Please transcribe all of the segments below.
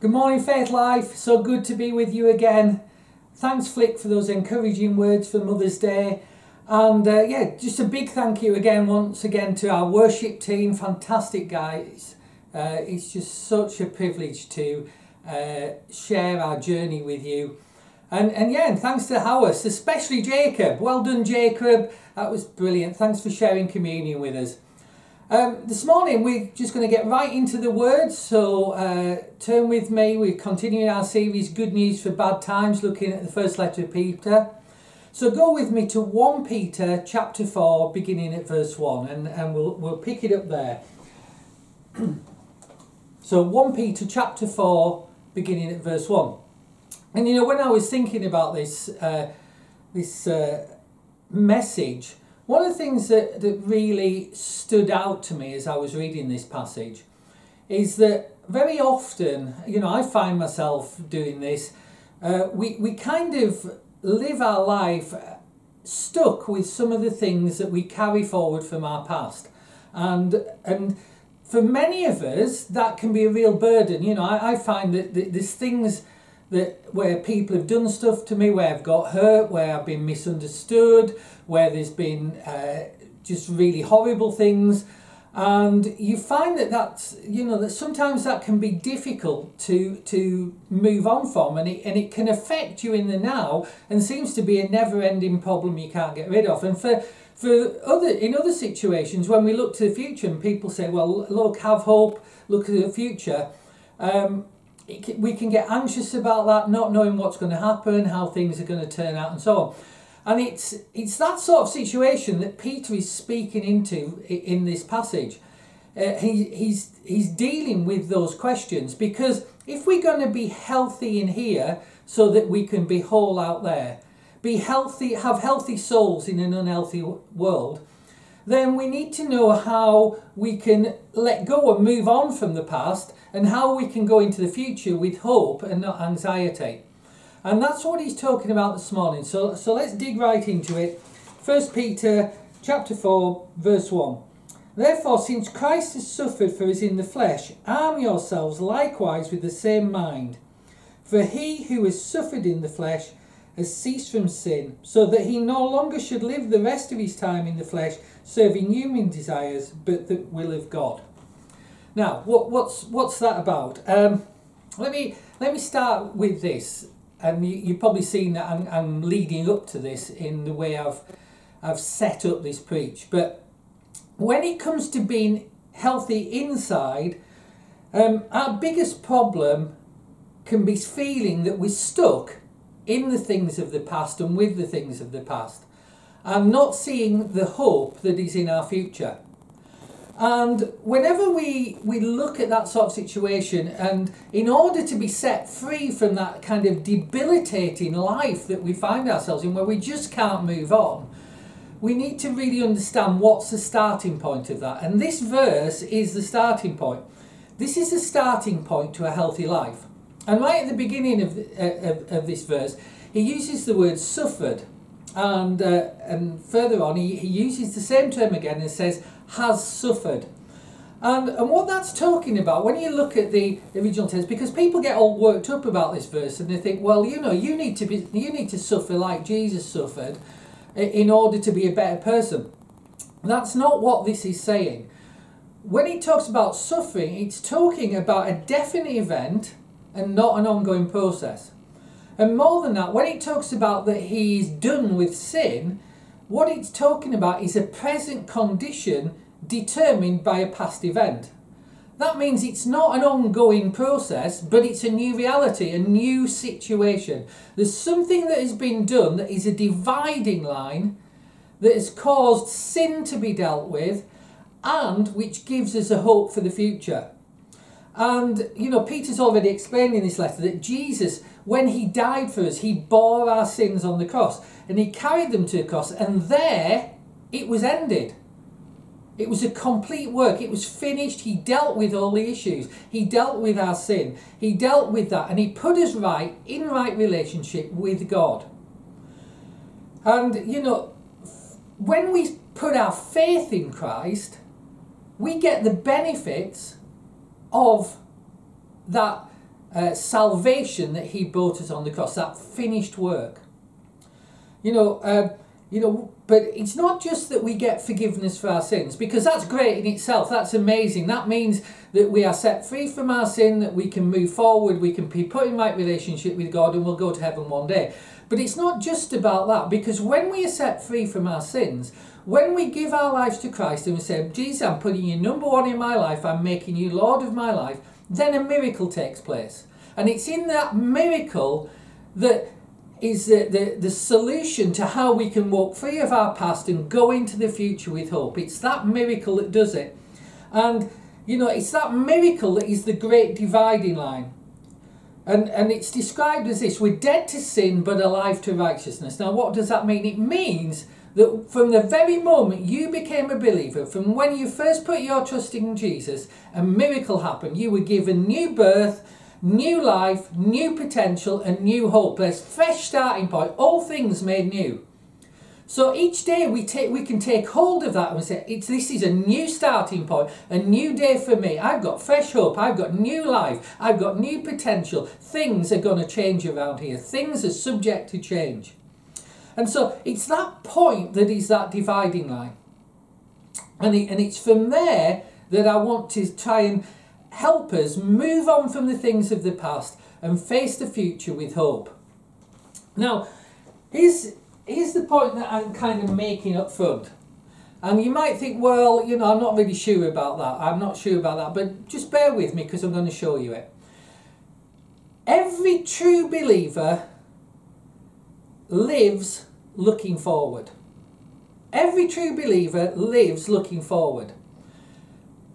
Good morning, Faith Life. So good to be with you again. Thanks, Flick, for those encouraging words for Mother's Day. And uh, yeah, just a big thank you again, once again, to our worship team. Fantastic guys. Uh, it's just such a privilege to uh, share our journey with you. And, and yeah, and thanks to Howarth, especially Jacob. Well done, Jacob. That was brilliant. Thanks for sharing communion with us. Um, this morning we're just going to get right into the words, so uh, turn with me. We're continuing our series Good News for Bad Times, looking at the first letter of Peter. So go with me to 1 Peter chapter 4, beginning at verse 1, and, and we'll, we'll pick it up there. so 1 Peter chapter 4, beginning at verse 1. And you know, when I was thinking about this, uh, this uh, message, one of the things that, that really stood out to me as I was reading this passage is that very often, you know, I find myself doing this, uh, we, we kind of live our life stuck with some of the things that we carry forward from our past. And, and for many of us, that can be a real burden. You know, I, I find that that there's things that where people have done stuff to me, where I've got hurt, where I've been misunderstood, where there's been uh, just really horrible things, and you find that that's you know that sometimes that can be difficult to to move on from, and it and it can affect you in the now, and seems to be a never-ending problem you can't get rid of, and for. For other in other situations, when we look to the future and people say, "Well, look, have hope, look at the future," um, we can get anxious about that, not knowing what's going to happen, how things are going to turn out, and so on. And it's it's that sort of situation that Peter is speaking into in this passage. Uh, he, he's he's dealing with those questions because if we're going to be healthy in here, so that we can be whole out there, be healthy, have healthy souls in an unhealthy world, then we need to know how we can let go and move on from the past and how we can go into the future with hope and not anxiety. And that's what he's talking about this morning. So, so let's dig right into it. First Peter chapter 4, verse 1. Therefore, since Christ has suffered for us in the flesh, arm yourselves likewise with the same mind. For he who has suffered in the flesh has ceased from sin, so that he no longer should live the rest of his time in the flesh, serving human desires, but the will of God. Now, what, what's what's that about? Um, let me let me start with this, and you, you've probably seen that I'm, I'm leading up to this in the way I've I've set up this preach. But when it comes to being healthy inside, um, our biggest problem can be feeling that we're stuck in the things of the past and with the things of the past, and not seeing the hope that is in our future. And whenever we, we look at that sort of situation, and in order to be set free from that kind of debilitating life that we find ourselves in, where we just can't move on, we need to really understand what's the starting point of that. And this verse is the starting point. This is the starting point to a healthy life. And right at the beginning of, uh, of, of this verse, he uses the word suffered. And, uh, and further on, he, he uses the same term again and says, has suffered. And, and what that's talking about, when you look at the original text, because people get all worked up about this verse and they think, well, you know, you need to be, you need to suffer like Jesus suffered in order to be a better person. That's not what this is saying. When it talks about suffering, it's talking about a definite event and not an ongoing process. And more than that, when it talks about that he's done with sin, what it's talking about is a present condition determined by a past event. That means it's not an ongoing process, but it's a new reality, a new situation. There's something that has been done that is a dividing line that has caused sin to be dealt with and which gives us a hope for the future. And, you know, Peter's already explained in this letter that Jesus, when he died for us, he bore our sins on the cross and he carried them to the cross, and there it was ended. It was a complete work. It was finished. He dealt with all the issues. He dealt with our sin. He dealt with that, and he put us right in right relationship with God. And, you know, when we put our faith in Christ, we get the benefits of that uh, salvation that He brought us on the cross, that finished work. You know, uh, you know, but it's not just that we get forgiveness for our sins, because that's great in itself. That's amazing. That means that we are set free from our sin, that we can move forward, we can be put in right relationship with God, and we'll go to heaven one day. But it's not just about that, because when we are set free from our sins, when we give our lives to Christ and we say, Jesus, I'm putting you number one in my life, I'm making you Lord of my life, then a miracle takes place. And it's in that miracle that is the, the, the solution to how we can walk free of our past and go into the future with hope. It's that miracle that does it. And, you know, it's that miracle that is the great dividing line. And, and it's described as this we're dead to sin but alive to righteousness. Now, what does that mean? It means that from the very moment you became a believer, from when you first put your trust in Jesus, a miracle happened. You were given new birth new life, new potential, and new hope. There's fresh starting point, all things made new. So each day we take we can take hold of that and say, it's this is a new starting point, a new day for me. I've got fresh hope, I've got new life, I've got new potential. Things are gonna change around here. Things are subject to change. And so it's that point that is that dividing line. And, it, and it's from there that I want to try and help us move on from the things of the past and face the future with hope. Now, here's, here's the point that I'm kind of making up front. And you might think, well, you know, I'm not really sure about that. I'm not sure about that. But just bear with me because I'm going to show you it. Every true believer lives looking forward. Every true believer lives looking forward.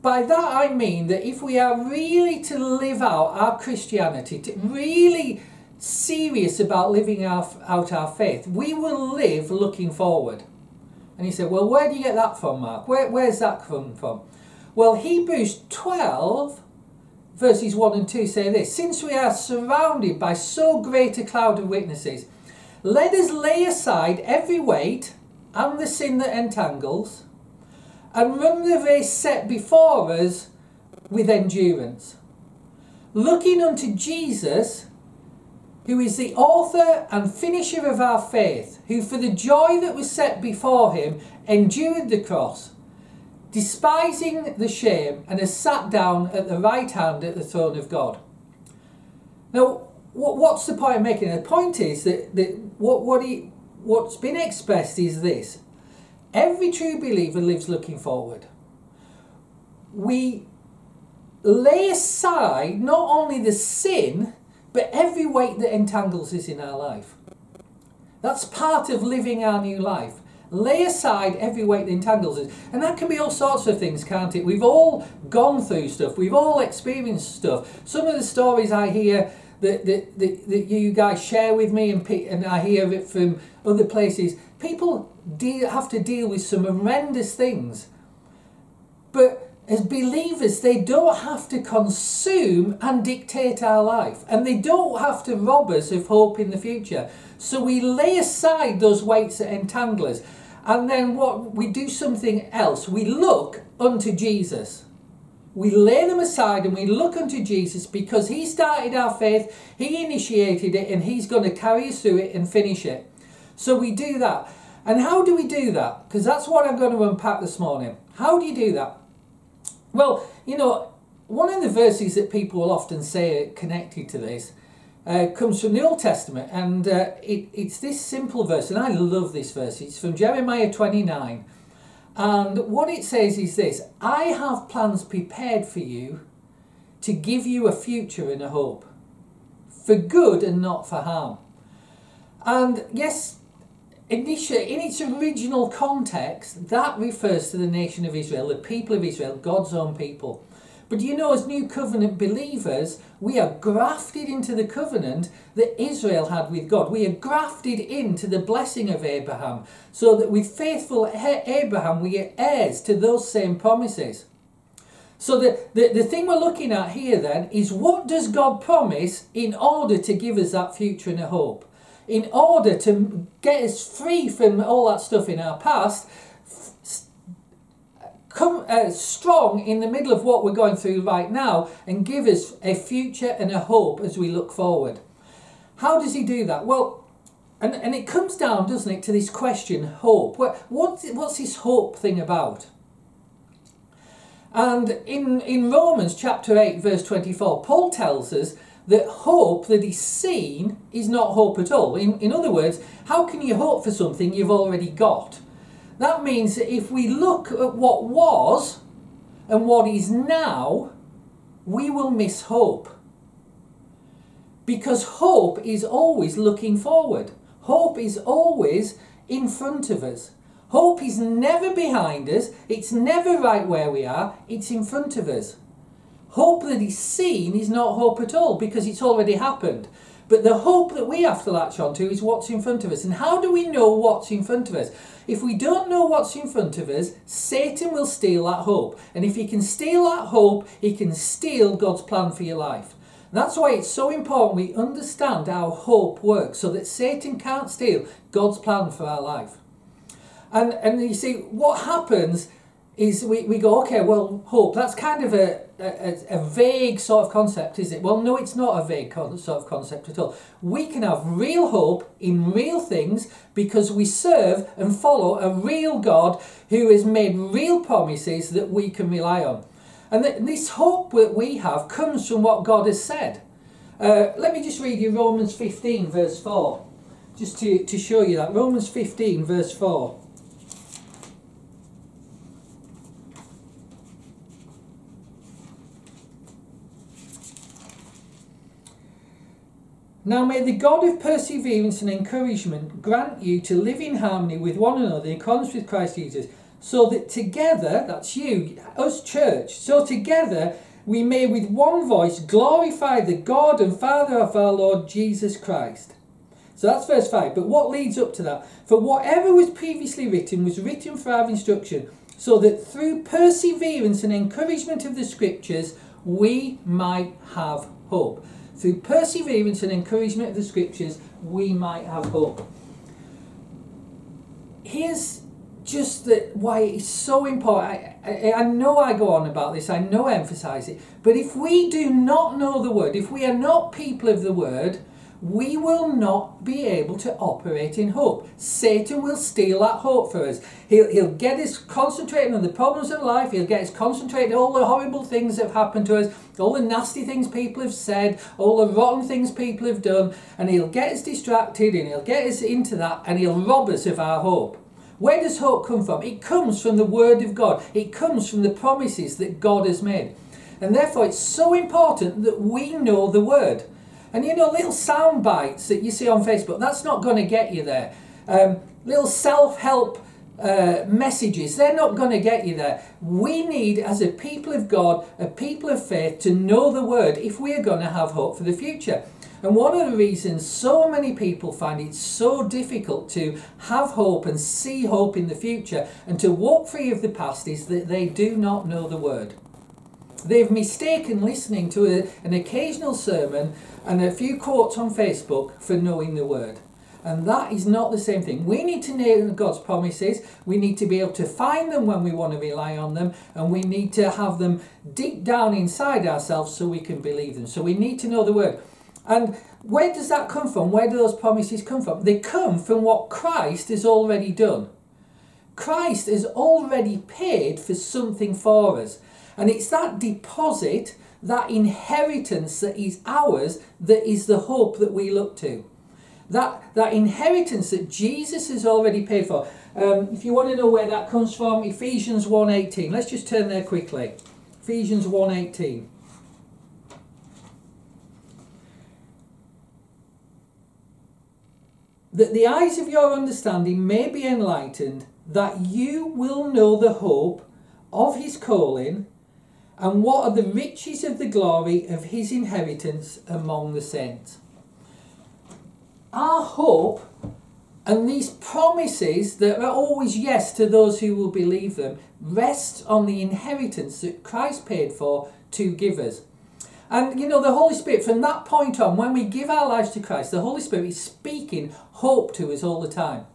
By that I mean that if we are really to live out our Christianity, to really serious about living our, out our faith, we will live looking forward. And he said, Well, where do you get that from, Mark? Where, where's that come from? Well, Hebrews 12, verses 1 and 2 say this Since we are surrounded by so great a cloud of witnesses, let us lay aside every weight and the sin that entangles and run the race set before us with endurance. Looking unto Jesus, who is the author and finisher of our faith, who for the joy that was set before him endured the cross, despising the shame, and has sat down at the right hand at the throne of God. Now, what's the point I'm making? The point is that, that what, what he, what's been expressed is this Every true believer lives looking forward. We lay aside not only the sin, but every weight that entangles us in our life. That's part of living our new life. Lay aside every weight that entangles us. And that can be all sorts of things, can't it? We've all gone through stuff, we've all experienced stuff. Some of the stories I hear that, that, that, that you guys share with me and, and I hear it from other places, people deal, have to deal with some horrendous things. But as believers, they don't have to consume and dictate our life, and they don't have to rob us of hope in the future. So we lay aside those weights that entangle us, and then what we do something else. We look unto Jesus. We lay them aside and we look unto Jesus because He started our faith, He initiated it, and He's going to carry us through it and finish it. So we do that. And how do we do that? Because that's what I'm going to unpack this morning. How do you do that? Well, you know, one of the verses that people will often say connected to this uh, comes from the Old Testament, and uh, it, it's this simple verse, and I love this verse. It's from Jeremiah 29. And what it says is this I have plans prepared for you to give you a future and a hope, for good and not for harm. And yes, initially, in its original context, that refers to the nation of Israel, the people of Israel, God's own people. But you know, as new covenant believers, we are grafted into the covenant that Israel had with God. We are grafted into the blessing of Abraham, so that with faithful Abraham, we are heirs to those same promises. So the, the, the thing we're looking at here then is what does God promise in order to give us that future and a hope? in order to get us free from all that stuff in our past, come uh, strong in the middle of what we're going through right now and give us a future and a hope as we look forward. How does he do that? Well, and, and it comes down, doesn't it, to this question hope. What, what, what's this hope thing about? And in, in Romans chapter 8, verse 24, Paul tells us that hope that is seen is not hope at all. In, in other words, how can you hope for something you've already got? That means that if we look at what was and what is now, we will miss hope. Because hope is always looking forward, hope is always in front of us. Hope is never behind us, it's never right where we are, it's in front of us. Hope that is seen is not hope at all because it's already happened. But the hope that we have to latch onto is what's in front of us. And how do we know what's in front of us? If we don't know what's in front of us, Satan will steal that hope. And if he can steal that hope, he can steal God's plan for your life. That's why it's so important we understand how hope works so that Satan can't steal God's plan for our life. And, and you see, what happens is we, we go, okay, well, hope, that's kind of a, a, a vague sort of concept, is it? Well, no, it's not a vague con- sort of concept at all. We can have real hope in real things because we serve and follow a real God who has made real promises that we can rely on. And th- this hope that we have comes from what God has said. Uh, let me just read you Romans 15, verse 4, just to, to show you that. Romans 15, verse 4. Now may the God of perseverance and encouragement grant you to live in harmony with one another in accordance with Christ Jesus, so that together, that's you, us church, so together we may with one voice glorify the God and Father of our Lord Jesus Christ. So that's verse 5. But what leads up to that? For whatever was previously written was written for our instruction, so that through perseverance and encouragement of the Scriptures we might have hope. Through perseverance and encouragement of the scriptures, we might have hope. Here's just the, why it's so important. I, I, I know I go on about this, I know I emphasize it, but if we do not know the word, if we are not people of the word, we will not be able to operate in hope. Satan will steal that hope for us. He'll, he'll get us concentrating on the problems of life, he'll get us concentrating on all the horrible things that have happened to us, all the nasty things people have said, all the rotten things people have done, and he'll get us distracted and he'll get us into that and he'll rob us of our hope. Where does hope come from? It comes from the Word of God, it comes from the promises that God has made. And therefore, it's so important that we know the Word. And you know, little sound bites that you see on Facebook, that's not going to get you there. Um, little self help uh, messages, they're not going to get you there. We need, as a people of God, a people of faith, to know the Word if we are going to have hope for the future. And one of the reasons so many people find it so difficult to have hope and see hope in the future and to walk free of the past is that they do not know the Word. They've mistaken listening to a, an occasional sermon and a few quotes on Facebook for knowing the Word. And that is not the same thing. We need to know God's promises. We need to be able to find them when we want to rely on them. And we need to have them deep down inside ourselves so we can believe them. So we need to know the Word. And where does that come from? Where do those promises come from? They come from what Christ has already done. Christ has already paid for something for us. And it's that deposit, that inheritance that is ours, that is the hope that we look to. That, that inheritance that Jesus has already paid for. Um, if you want to know where that comes from, Ephesians 1.18. Let's just turn there quickly. Ephesians 1.18. That the eyes of your understanding may be enlightened, that you will know the hope of his calling and what are the riches of the glory of his inheritance among the saints? Our hope and these promises that are always yes to those who will believe them rests on the inheritance that Christ paid for to give us. And you know, the Holy Spirit, from that point on, when we give our lives to Christ, the Holy Spirit is speaking hope to us all the time.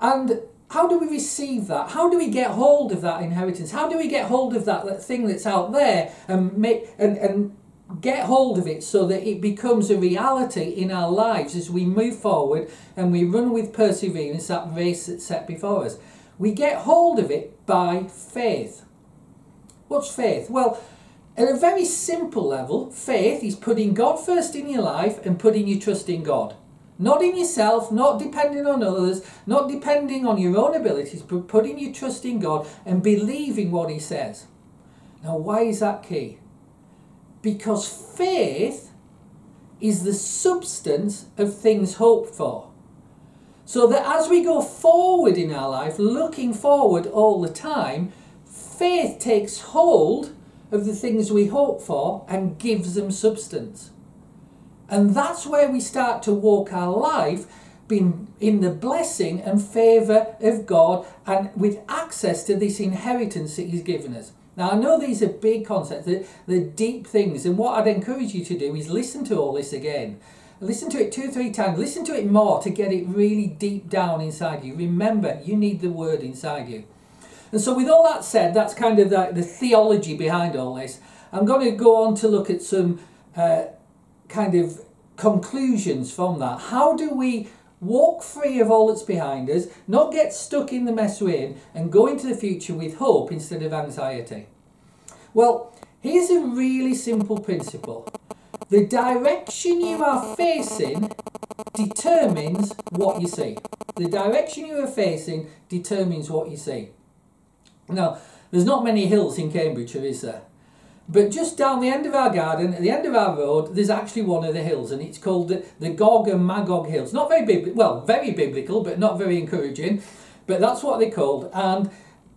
And how do we receive that? How do we get hold of that inheritance? How do we get hold of that, that thing that's out there and make and, and get hold of it so that it becomes a reality in our lives as we move forward and we run with perseverance that race that's set before us. We get hold of it by faith. What's faith? Well, at a very simple level, faith is putting God first in your life and putting your trust in God. Not in yourself, not depending on others, not depending on your own abilities, but putting your trust in God and believing what He says. Now, why is that key? Because faith is the substance of things hoped for. So that as we go forward in our life, looking forward all the time, faith takes hold of the things we hope for and gives them substance. And that's where we start to walk our life being in the blessing and favour of God and with access to this inheritance that He's given us. Now, I know these are big concepts, they're, they're deep things, and what I'd encourage you to do is listen to all this again. Listen to it two or three times. Listen to it more to get it really deep down inside you. Remember, you need the word inside you. And so, with all that said, that's kind of the, the theology behind all this. I'm going to go on to look at some uh, kind of conclusions from that. How do we walk free of all that's behind us, not get stuck in the mess we're in, and go into the future with hope instead of anxiety? Well, here's a really simple principle the direction you are facing determines what you see. The direction you are facing determines what you see. Now, there's not many hills in Cambridgeshire, is there? But just down the end of our garden, at the end of our road, there's actually one of the hills, and it's called the, the Gog and Magog Hills. Not very big, well, very biblical, but not very encouraging. But that's what they're called. And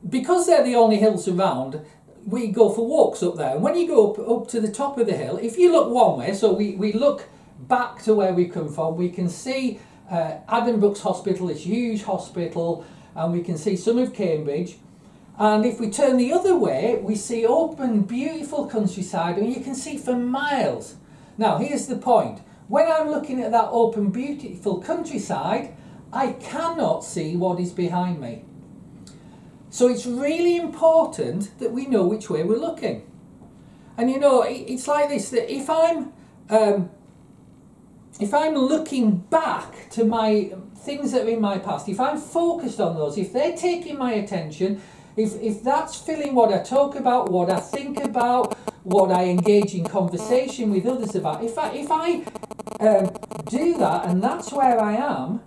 because they're the only hills around, we go for walks up there. And when you go up, up to the top of the hill, if you look one way, so we, we look back to where we come from, we can see uh, Addenbrooke's Hospital, this huge hospital, and we can see some of Cambridge. And if we turn the other way, we see open, beautiful countryside, and you can see for miles. Now, here's the point when I'm looking at that open, beautiful countryside, I cannot see what is behind me. So it's really important that we know which way we're looking. And you know, it's like this that if I'm um, if I'm looking back to my things that are in my past, if I'm focused on those, if they're taking my attention, if, if that's filling what I talk about, what I think about, what I engage in conversation with others about, if I, if I um, do that and that's where I am,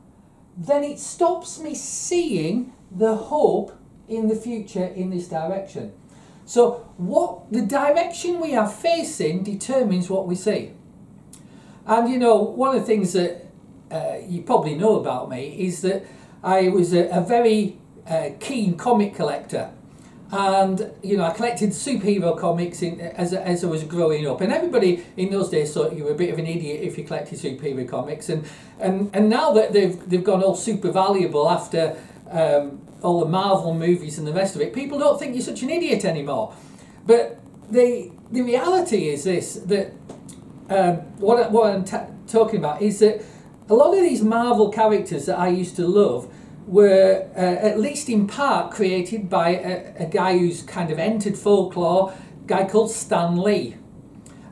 then it stops me seeing the hope in the future in this direction. So, what the direction we are facing determines what we see. And you know, one of the things that uh, you probably know about me is that I was a, a very uh, keen comic collector. And you know, I collected superhero comics in, as, as I was growing up, and everybody in those days thought you were a bit of an idiot if you collected superhero comics. And and, and now that they've they've gone all super valuable after um, all the Marvel movies and the rest of it, people don't think you're such an idiot anymore. But the the reality is this that um, what what I'm t- talking about is that a lot of these Marvel characters that I used to love were uh, at least in part created by a, a, guy who's kind of entered folklore, a guy called Stan Lee.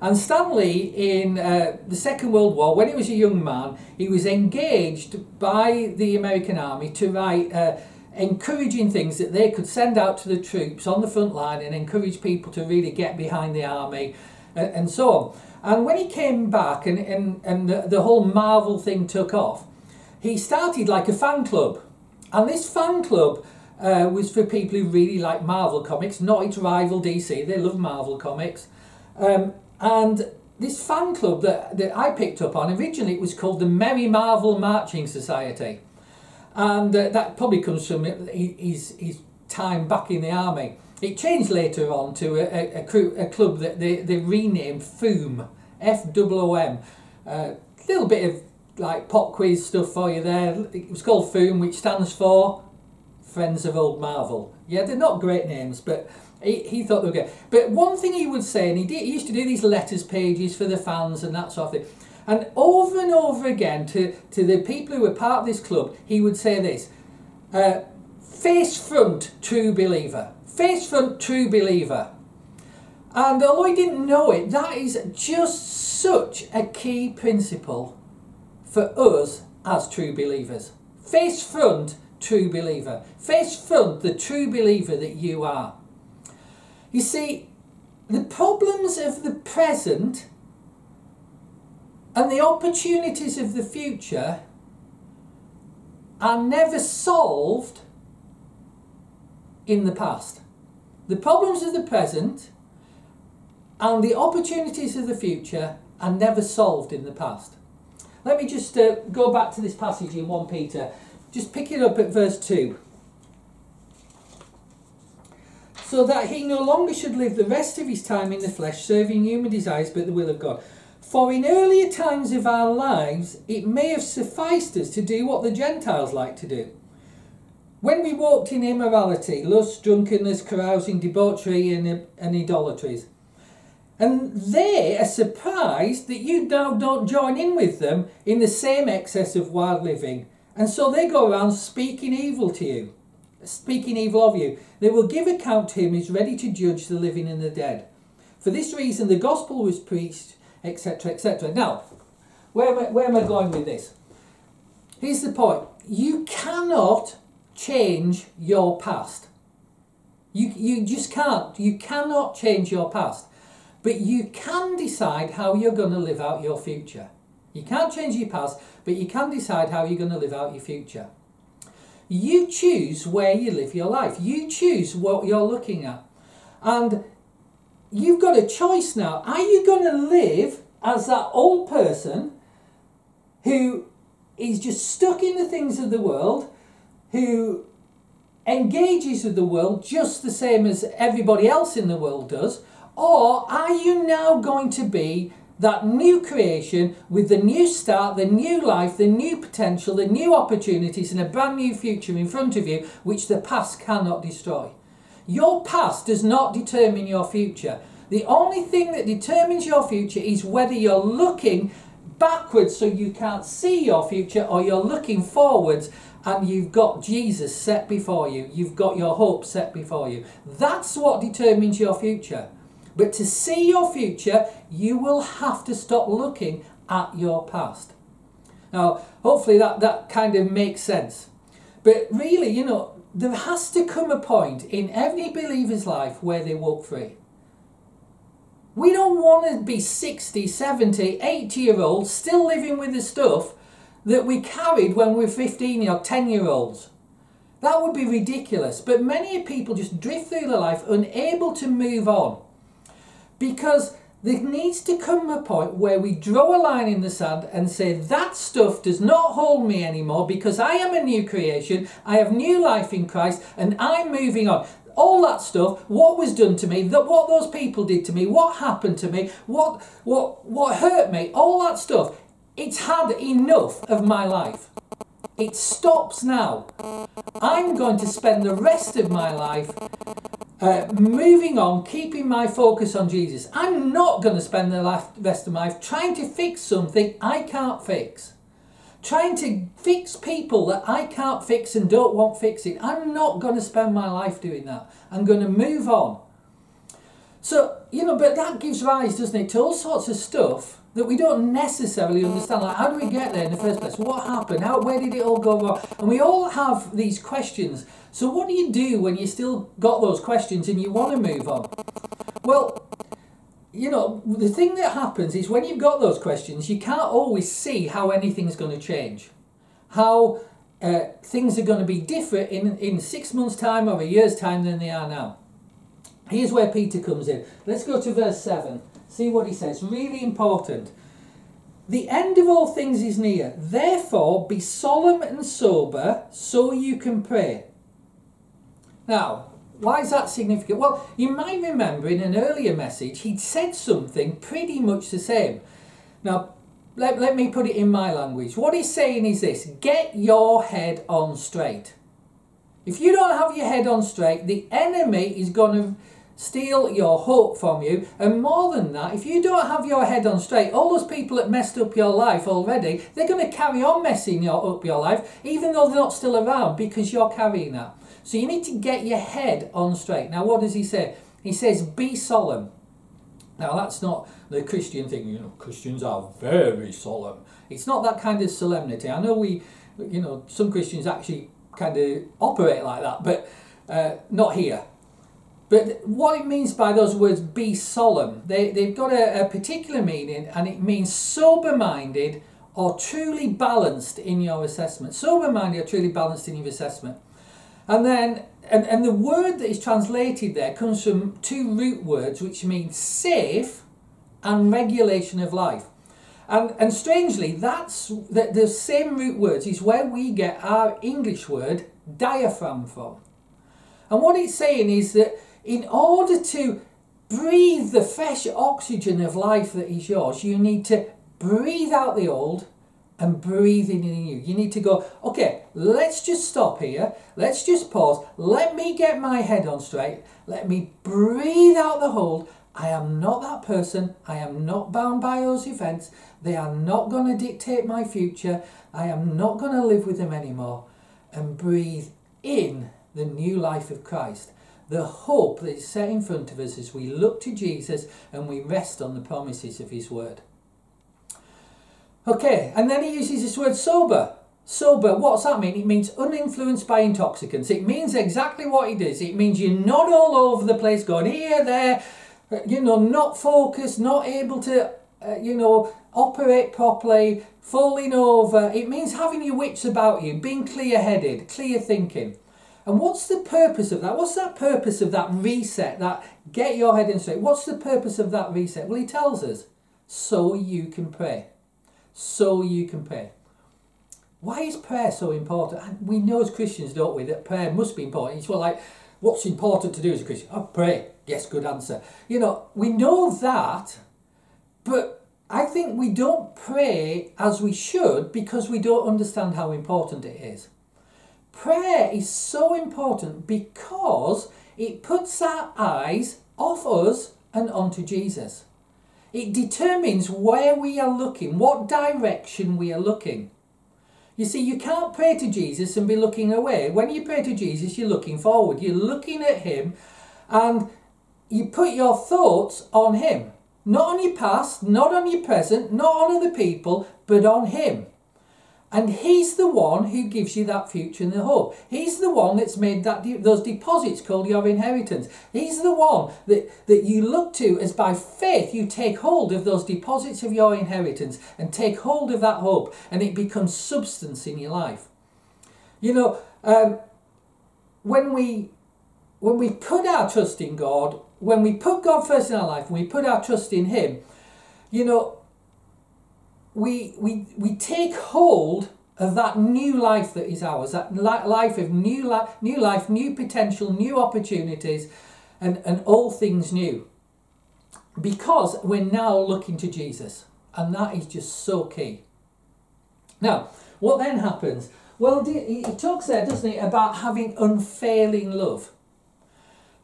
And Stan Lee, in uh, the Second World War, when he was a young man, he was engaged by the American Army to write uh, encouraging things that they could send out to the troops on the front line and encourage people to really get behind the army and, and so on. And when he came back and, and, and the, the whole Marvel thing took off, he started like a fan club and this fan club uh, was for people who really like Marvel comics, not its rival DC. They love Marvel comics. Um, and this fan club that, that I picked up on, originally it was called the Merry Marvel Marching Society. And uh, that probably comes from his, his time back in the army. It changed later on to a, a, a, crew, a club that they, they renamed FOOM, F O O M. A uh, little bit of like pop quiz stuff for you there. It was called FOOM, which stands for Friends of Old Marvel. Yeah, they're not great names, but he, he thought they were good. But one thing he would say, and he, did, he used to do these letters pages for the fans and that sort of thing. And over and over again to, to the people who were part of this club, he would say this uh, face front true believer. Face front true believer. And although he didn't know it, that is just such a key principle for us as true believers. Face front true believer. Face front the true believer that you are. You see, the problems of the present and the opportunities of the future are never solved in the past. The problems of the present and the opportunities of the future are never solved in the past. Let me just uh, go back to this passage in 1 Peter. Just pick it up at verse 2. So that he no longer should live the rest of his time in the flesh, serving human desires, but the will of God. For in earlier times of our lives, it may have sufficed us to do what the Gentiles like to do. When we walked in immorality, lust, drunkenness, carousing, debauchery, and, and idolatries. And they are surprised that you now don't join in with them in the same excess of wild living. And so they go around speaking evil to you, speaking evil of you. They will give account to him who is ready to judge the living and the dead. For this reason, the gospel was preached etc., etc. Now, where am, I, where am I going with this? Here's the point you cannot change your past. You, you just can't. You cannot change your past. But you can decide how you're going to live out your future. You can't change your past, but you can decide how you're going to live out your future. You choose where you live your life. You choose what you're looking at. And you've got a choice now. Are you going to live as that old person who is just stuck in the things of the world, who engages with the world just the same as everybody else in the world does? Or are you now going to be that new creation with the new start, the new life, the new potential, the new opportunities, and a brand new future in front of you, which the past cannot destroy? Your past does not determine your future. The only thing that determines your future is whether you're looking backwards so you can't see your future or you're looking forwards and you've got Jesus set before you. You've got your hope set before you. That's what determines your future. But to see your future, you will have to stop looking at your past. Now, hopefully that, that kind of makes sense. But really, you know, there has to come a point in every believer's life where they walk free. We don't want to be 60, 70, 80 year olds still living with the stuff that we carried when we were 15 or 10 year olds. That would be ridiculous. But many people just drift through their life unable to move on because there needs to come a point where we draw a line in the sand and say that stuff does not hold me anymore because I am a new creation, I have new life in Christ, and I'm moving on. All that stuff, what was done to me, that what those people did to me, what happened to me, what what what hurt me, all that stuff, it's had enough of my life. It stops now. I'm going to spend the rest of my life uh, moving on, keeping my focus on Jesus. I'm not going to spend the rest of my life trying to fix something I can't fix. Trying to fix people that I can't fix and don't want fixing. I'm not going to spend my life doing that. I'm going to move on. So, you know, but that gives rise, doesn't it, to all sorts of stuff that we don't necessarily understand. Like, how do we get there in the first place? What happened? How, where did it all go wrong? And we all have these questions. So, what do you do when you still got those questions and you want to move on? Well, you know, the thing that happens is when you've got those questions, you can't always see how anything's going to change. How uh, things are going to be different in, in six months' time or a year's time than they are now. Here's where Peter comes in. Let's go to verse 7. See what he says. Really important. The end of all things is near. Therefore, be solemn and sober so you can pray. Now, why is that significant? Well, you might remember in an earlier message, he'd said something pretty much the same. Now, let, let me put it in my language. What he's saying is this get your head on straight. If you don't have your head on straight, the enemy is going to steal your hope from you. And more than that, if you don't have your head on straight, all those people that messed up your life already, they're going to carry on messing your, up your life, even though they're not still around because you're carrying that. So you need to get your head on straight. Now, what does he say? He says, be solemn. Now, that's not the Christian thing. You know, Christians are very solemn. It's not that kind of solemnity. I know we, you know, some Christians actually kind of operate like that, but uh, not here. But what it means by those words, be solemn, they, they've got a, a particular meaning and it means sober minded or truly balanced in your assessment. Sober minded or truly balanced in your assessment. And then, and, and the word that is translated there comes from two root words which mean safe and regulation of life. And, and strangely, that's the, the same root words is where we get our English word diaphragm from. And what it's saying is that in order to breathe the fresh oxygen of life that is yours, you need to breathe out the old and breathe in the new. You need to go, okay, let's just stop here. Let's just pause. Let me get my head on straight. Let me breathe out the old. I am not that person. I am not bound by those events. They are not going to dictate my future. I am not going to live with them anymore. And breathe in the new life of Christ the hope that is set in front of us as we look to Jesus and we rest on the promises of His Word. Okay, and then he uses this word sober. Sober, what's that mean? It means uninfluenced by intoxicants. It means exactly what it is. It means you're not all over the place going here, there, you know, not focused, not able to, uh, you know, operate properly, falling over. It means having your wits about you, being clear headed, clear thinking. And what's the purpose of that? What's that purpose of that reset, that get your head in straight? What's the purpose of that reset? Well, he tells us, so you can pray. So you can pray. Why is prayer so important? And we know as Christians, don't we, that prayer must be important. It's well like, what's important to do as a Christian? Oh, pray. Yes, good answer. You know, we know that, but I think we don't pray as we should because we don't understand how important it is. Prayer is so important because it puts our eyes off us and onto Jesus. It determines where we are looking, what direction we are looking. You see, you can't pray to Jesus and be looking away. When you pray to Jesus, you're looking forward, you're looking at Him, and you put your thoughts on Him. Not on your past, not on your present, not on other people, but on Him. And he's the one who gives you that future and the hope. He's the one that's made that de- those deposits called your inheritance. He's the one that, that you look to as by faith you take hold of those deposits of your inheritance and take hold of that hope and it becomes substance in your life. You know, um, when we when we put our trust in God, when we put God first in our life, when we put our trust in Him, you know, we, we, we take hold of that new life that is ours, that life of new, life, new life, new potential, new opportunities, and, and all things new. Because we're now looking to Jesus, and that is just so key. Now, what then happens? Well, he talks there, doesn't he, about having unfailing love.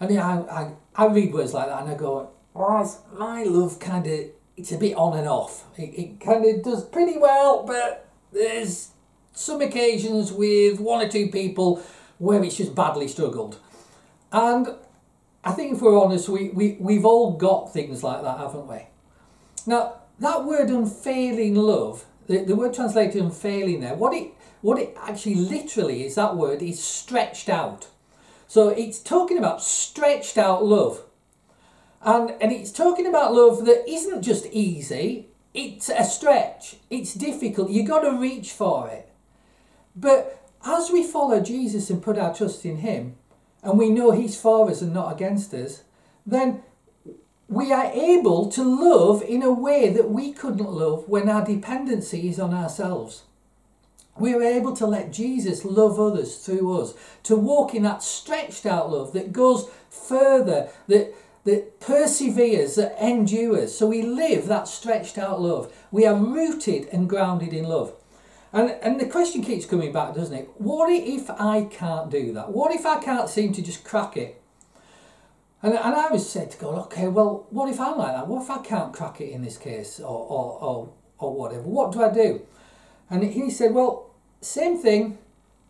And I, I, I read words like that and I go, oh, my love kind of it's a bit on and off. It, it kind of does pretty well, but there's some occasions with one or two people where it's just badly struggled. And I think if we're honest, we, we, we've all got things like that, haven't we? Now, that word unfailing love, the, the word translated unfailing there, what it, what it actually literally is, that word is stretched out. So it's talking about stretched out love. And, and it's talking about love that isn't just easy, it's a stretch, it's difficult, you've got to reach for it. But as we follow Jesus and put our trust in Him, and we know He's for us and not against us, then we are able to love in a way that we couldn't love when our dependency is on ourselves. We are able to let Jesus love others through us, to walk in that stretched out love that goes further, that that perseveres, that endures. So we live that stretched out love. We are rooted and grounded in love. And, and the question keeps coming back, doesn't it? What if I can't do that? What if I can't seem to just crack it? And, and I was said to God, okay, well, what if I'm like that? What if I can't crack it in this case or, or, or, or whatever? What do I do? And he said, well, same thing.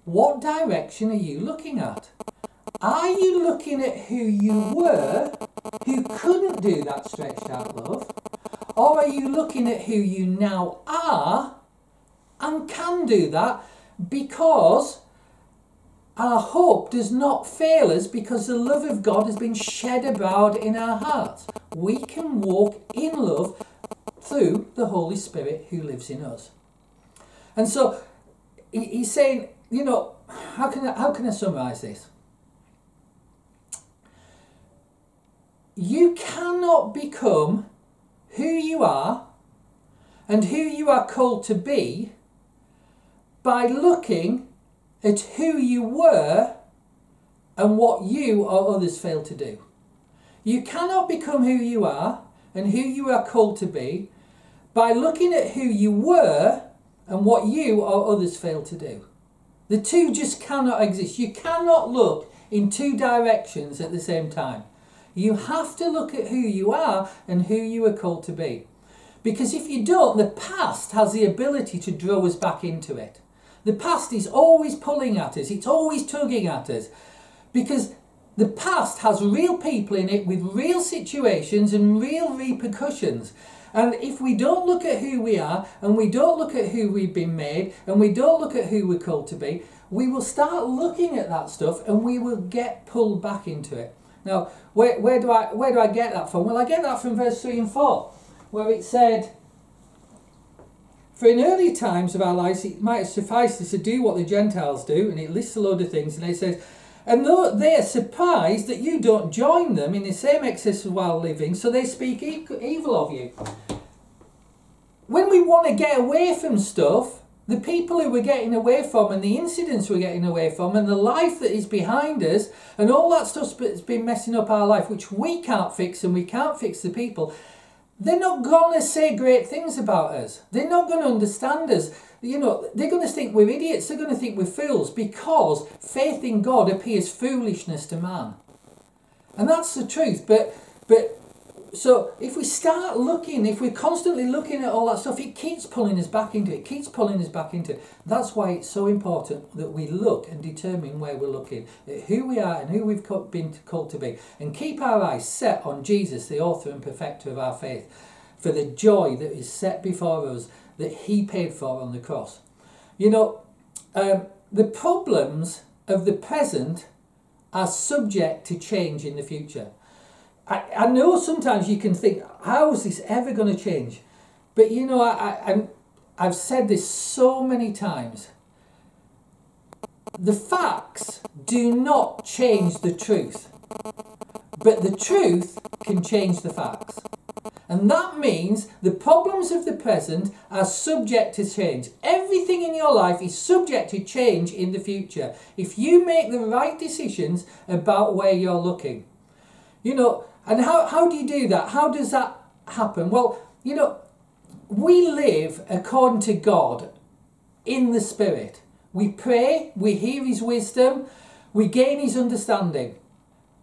What direction are you looking at? Are you looking at who you were, who couldn't do that stretched out love? Or are you looking at who you now are and can do that because our hope does not fail us because the love of God has been shed abroad in our hearts. We can walk in love through the Holy Spirit who lives in us. And so he's saying, you know, how can I, how can I summarize this? You cannot become who you are and who you are called to be by looking at who you were and what you or others failed to do. You cannot become who you are and who you are called to be by looking at who you were and what you or others failed to do. The two just cannot exist. You cannot look in two directions at the same time. You have to look at who you are and who you are called to be. Because if you don't, the past has the ability to draw us back into it. The past is always pulling at us, it's always tugging at us. Because the past has real people in it with real situations and real repercussions. And if we don't look at who we are and we don't look at who we've been made and we don't look at who we're called to be, we will start looking at that stuff and we will get pulled back into it. Now, where, where, do I, where do I get that from? Well, I get that from verse 3 and 4, where it said, For in early times of our lives, it might suffice us to do what the Gentiles do, and it lists a load of things, and it says, and though they are surprised that you don't join them in the same excess while living, so they speak evil of you. When we want to get away from stuff, the people who we're getting away from and the incidents we're getting away from and the life that is behind us and all that stuff that's been messing up our life, which we can't fix and we can't fix the people, they're not going to say great things about us. They're not going to understand us. You know, they're going to think we're idiots. They're going to think we're fools because faith in God appears foolishness to man. And that's the truth. But, but so if we start looking, if we're constantly looking at all that stuff, it keeps pulling us back into it, keeps pulling us back into it. That's why it's so important that we look and determine where we're looking, at who we are and who we've been called to be, and keep our eyes set on Jesus, the author and perfecter of our faith, for the joy that is set before us that He paid for on the cross. You know, um, the problems of the present are subject to change in the future. I, I know sometimes you can think, how is this ever going to change? But you know, I, I, I've said this so many times. The facts do not change the truth, but the truth can change the facts. And that means the problems of the present are subject to change. Everything in your life is subject to change in the future if you make the right decisions about where you're looking. You know, and how, how do you do that? How does that happen? Well, you know, we live according to God in the Spirit. We pray, we hear His wisdom, we gain His understanding.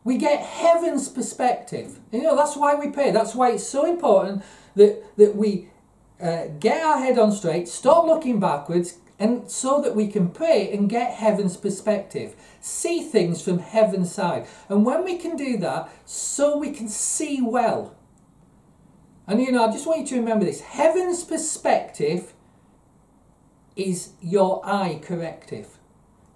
We get heaven's perspective. You know, that's why we pray. That's why it's so important that, that we uh, get our head on straight, stop looking backwards, and so that we can pray and get heaven's perspective, see things from heaven's side. And when we can do that, so we can see well. And you know, I just want you to remember this heaven's perspective is your eye corrective.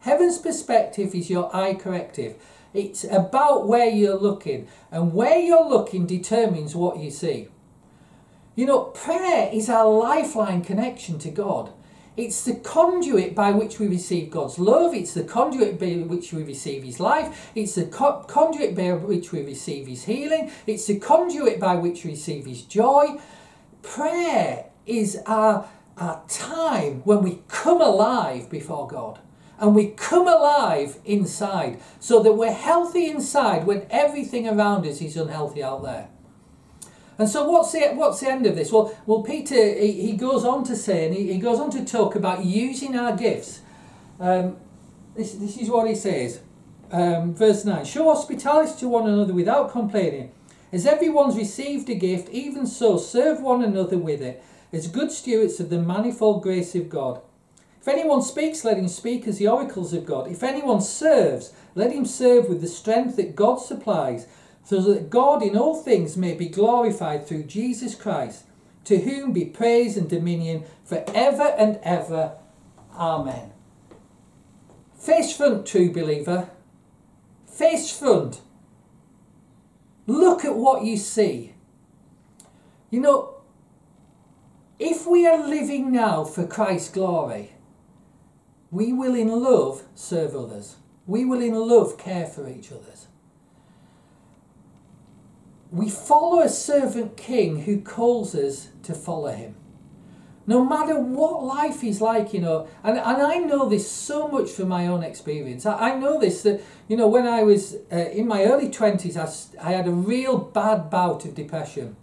Heaven's perspective is your eye corrective. It's about where you're looking, and where you're looking determines what you see. You know, prayer is our lifeline connection to God. It's the conduit by which we receive God's love. It's the conduit by which we receive His life. It's the co- conduit by which we receive His healing. It's the conduit by which we receive His joy. Prayer is our, our time when we come alive before God and we come alive inside so that we're healthy inside when everything around us is unhealthy out there. And so what's the what's the end of this? Well, well, Peter he, he goes on to say, and he, he goes on to talk about using our gifts. Um, this this is what he says, um, verse nine: Show hospitality to one another without complaining. As everyone's received a gift, even so serve one another with it, as good stewards of the manifold grace of God. If anyone speaks, let him speak as the oracles of God. If anyone serves, let him serve with the strength that God supplies, so that God in all things may be glorified through Jesus Christ, to whom be praise and dominion for ever and ever. Amen. Face front, true believer. Face front. Look at what you see. You know, if we are living now for Christ's glory, we will in love serve others. We will in love care for each other. We follow a servant king who calls us to follow him. No matter what life is like, you know, and, and I know this so much from my own experience. I, I know this that, you know, when I was uh, in my early 20s, I, I had a real bad bout of depression.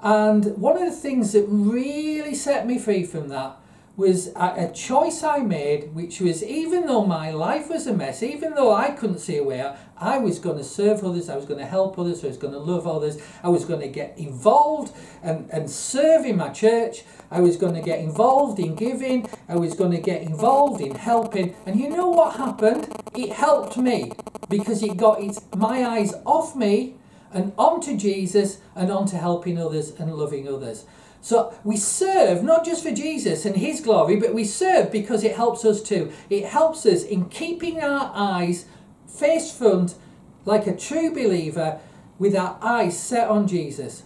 And one of the things that really set me free from that was a, a, choice I made, which was even though my life was a mess, even though I couldn't see a way out, I was going to serve others, I was going to help others, I was going to love others, I was going to get involved and, and serve in my church, I was going to get involved in giving, I was going to get involved in helping. And you know what happened? It helped me because it got its, my eyes off me and onto Jesus and onto helping others and loving others. So we serve not just for Jesus and his glory, but we serve because it helps us too. It helps us in keeping our eyes face front like a true believer with our eyes set on Jesus.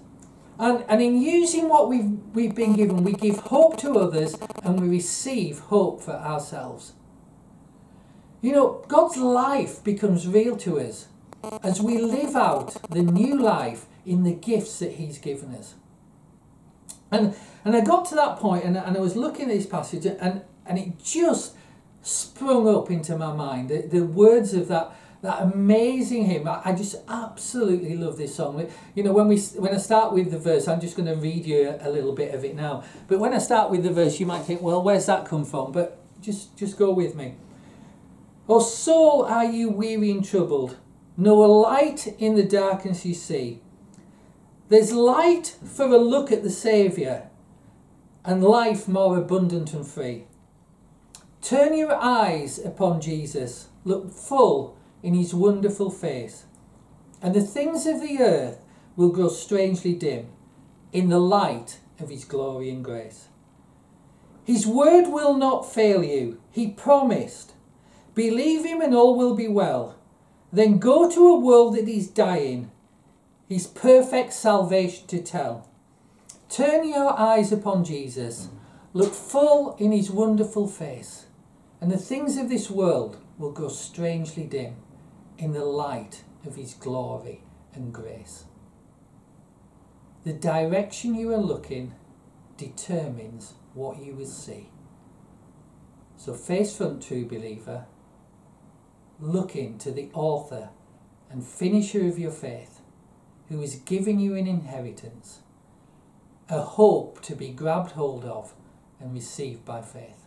And, and in using what we've, we've been given, we give hope to others and we receive hope for ourselves. You know, God's life becomes real to us as we live out the new life in the gifts that He's given us. And and I got to that point and, and I was looking at this passage and, and it just sprung up into my mind. The, the words of that that amazing hymn. I, I just absolutely love this song. You know, when we when I start with the verse, I'm just going to read you a, a little bit of it now. But when I start with the verse, you might think, well, where's that come from? But just just go with me. Oh soul, are you weary and troubled? No a light in the darkness you see. There's light for a look at the Saviour and life more abundant and free. Turn your eyes upon Jesus, look full in his wonderful face, and the things of the earth will grow strangely dim in the light of his glory and grace. His word will not fail you, he promised. Believe him and all will be well. Then go to a world that is dying his perfect salvation to tell. Turn your eyes upon Jesus, look full in his wonderful face, and the things of this world will grow strangely dim in the light of his glory and grace. The direction you are looking determines what you will see. So, face front, true believer, looking to the author and finisher of your faith who is giving you an inheritance, a hope to be grabbed hold of and received by faith.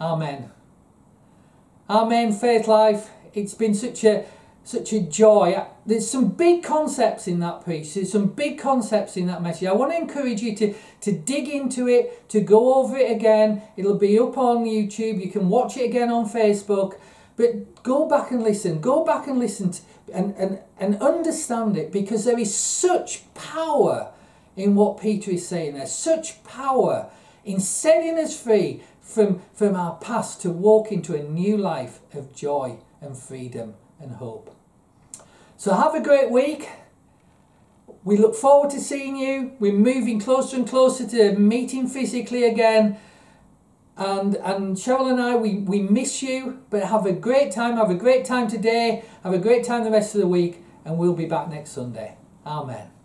Amen. Amen, faith life. It's been such a such a joy. There's some big concepts in that piece. There's some big concepts in that message. I want to encourage you to, to dig into it, to go over it again. It'll be up on YouTube. You can watch it again on Facebook. But go back and listen. Go back and listen to, and, and, and understand it because there is such power in what Peter is saying there. Such power in setting us free from, from our past to walk into a new life of joy and freedom and hope. So have a great week. We look forward to seeing you. We're moving closer and closer to meeting physically again. And and Cheryl and I, we, we miss you, but have a great time. Have a great time today. Have a great time the rest of the week, and we'll be back next Sunday. Amen.